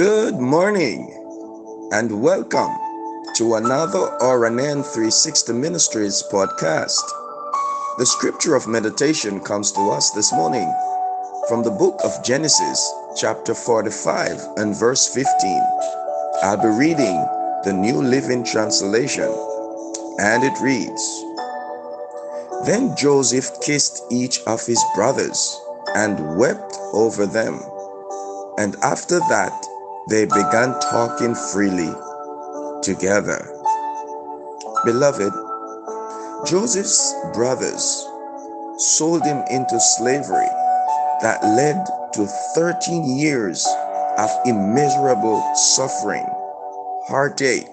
Good morning and welcome to another RNN 360 Ministries podcast. The scripture of meditation comes to us this morning from the book of Genesis, chapter 45 and verse 15. I'll be reading the New Living Translation, and it reads Then Joseph kissed each of his brothers and wept over them. And after that, they began talking freely together. Beloved, Joseph's brothers sold him into slavery that led to 13 years of immeasurable suffering, heartache,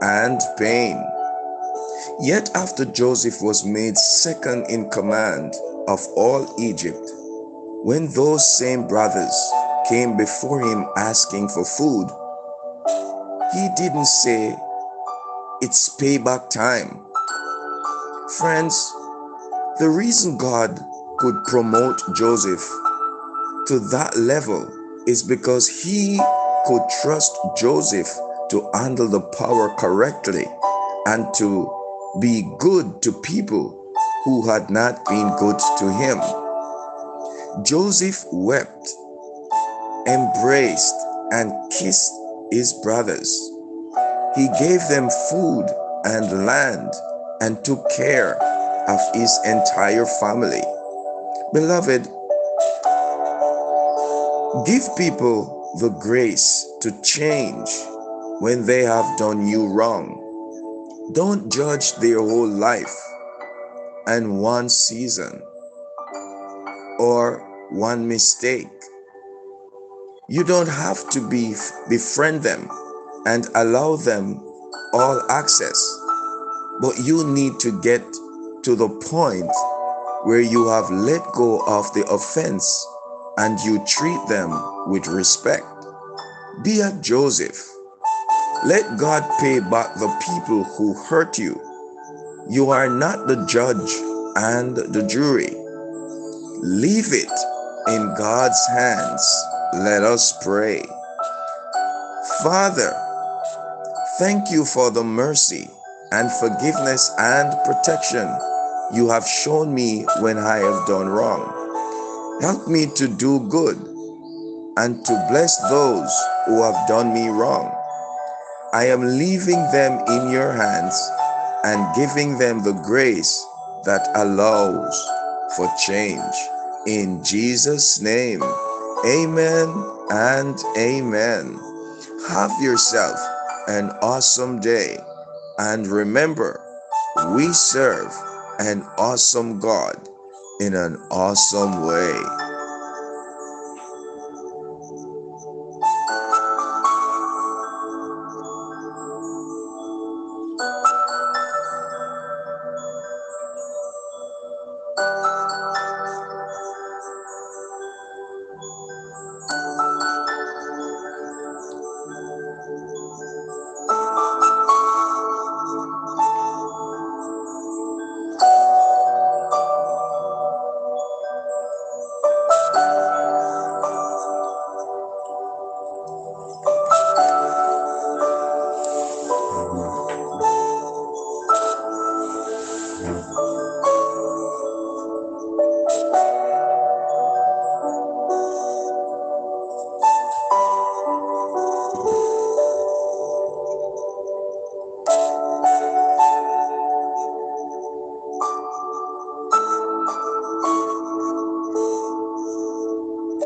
and pain. Yet, after Joseph was made second in command of all Egypt, when those same brothers came before him asking for food, he didn't say, It's payback time. Friends, the reason God could promote Joseph to that level is because he could trust Joseph to handle the power correctly and to be good to people who had not been good to him. Joseph wept embraced and kissed his brothers. He gave them food and land and took care of his entire family. Beloved, give people the grace to change when they have done you wrong. Don't judge their whole life and one season or one mistake. You don't have to be befriend them and allow them all access. But you need to get to the point where you have let go of the offense and you treat them with respect. Be a Joseph. Let God pay back the people who hurt you. You are not the judge and the jury. Leave it in God's hands let us pray. Father, thank you for the mercy and forgiveness and protection you have shown me when I have done wrong. Help me to do good and to bless those who have done me wrong. I am leaving them in your hands and giving them the grace that allows for change. In Jesus' name. Amen and amen. Have yourself an awesome day. And remember, we serve an awesome God in an awesome way.